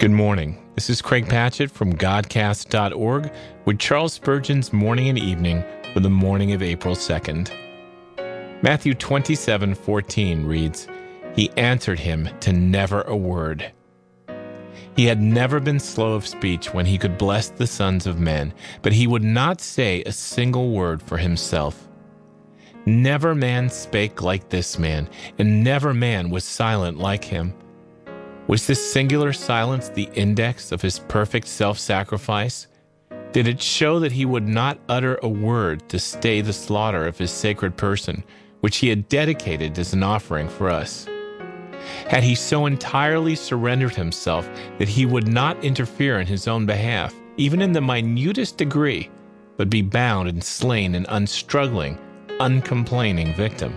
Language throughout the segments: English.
Good morning. This is Craig Patchett from Godcast.org with Charles Spurgeon's Morning and Evening for the morning of April 2nd. Matthew 27 14 reads, He answered him to never a word. He had never been slow of speech when he could bless the sons of men, but he would not say a single word for himself. Never man spake like this man, and never man was silent like him. Was this singular silence the index of his perfect self sacrifice? Did it show that he would not utter a word to stay the slaughter of his sacred person, which he had dedicated as an offering for us? Had he so entirely surrendered himself that he would not interfere in his own behalf, even in the minutest degree, but be bound and slain an unstruggling, uncomplaining victim?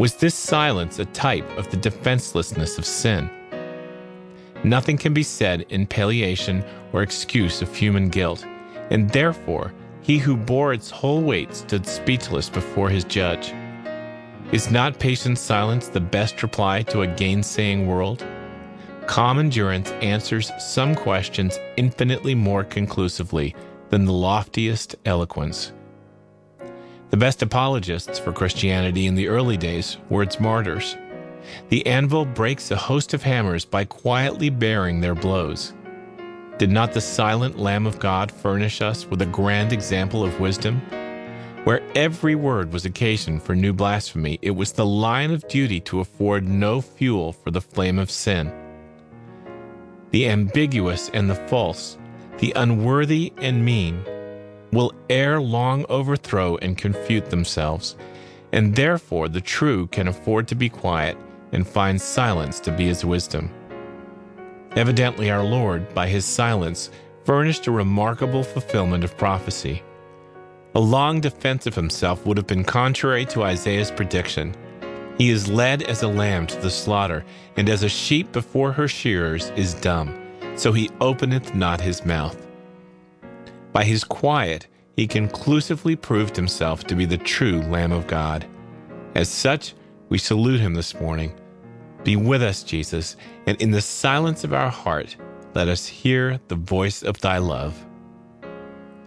Was this silence a type of the defenselessness of sin? Nothing can be said in palliation or excuse of human guilt, and therefore he who bore its whole weight stood speechless before his judge. Is not patient silence the best reply to a gainsaying world? Calm endurance answers some questions infinitely more conclusively than the loftiest eloquence. The best apologists for Christianity in the early days were its martyrs. The anvil breaks a host of hammers by quietly bearing their blows. Did not the silent Lamb of God furnish us with a grand example of wisdom? Where every word was occasion for new blasphemy, it was the line of duty to afford no fuel for the flame of sin. The ambiguous and the false, the unworthy and mean, will ere long overthrow and confute themselves, and therefore the true can afford to be quiet and find silence to be his wisdom. Evidently, our Lord, by his silence, furnished a remarkable fulfillment of prophecy. A long defense of himself would have been contrary to Isaiah's prediction. He is led as a lamb to the slaughter, and as a sheep before her shearers is dumb, so he openeth not his mouth. By his quiet, he conclusively proved himself to be the true Lamb of God. As such, we salute him this morning. Be with us, Jesus, and in the silence of our heart, let us hear the voice of thy love.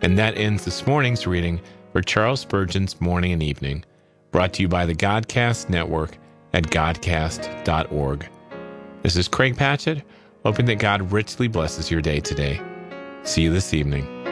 And that ends this morning's reading for Charles Spurgeon's Morning and Evening, brought to you by the Godcast Network at Godcast.org. This is Craig Patchett, hoping that God richly blesses your day today. See you this evening.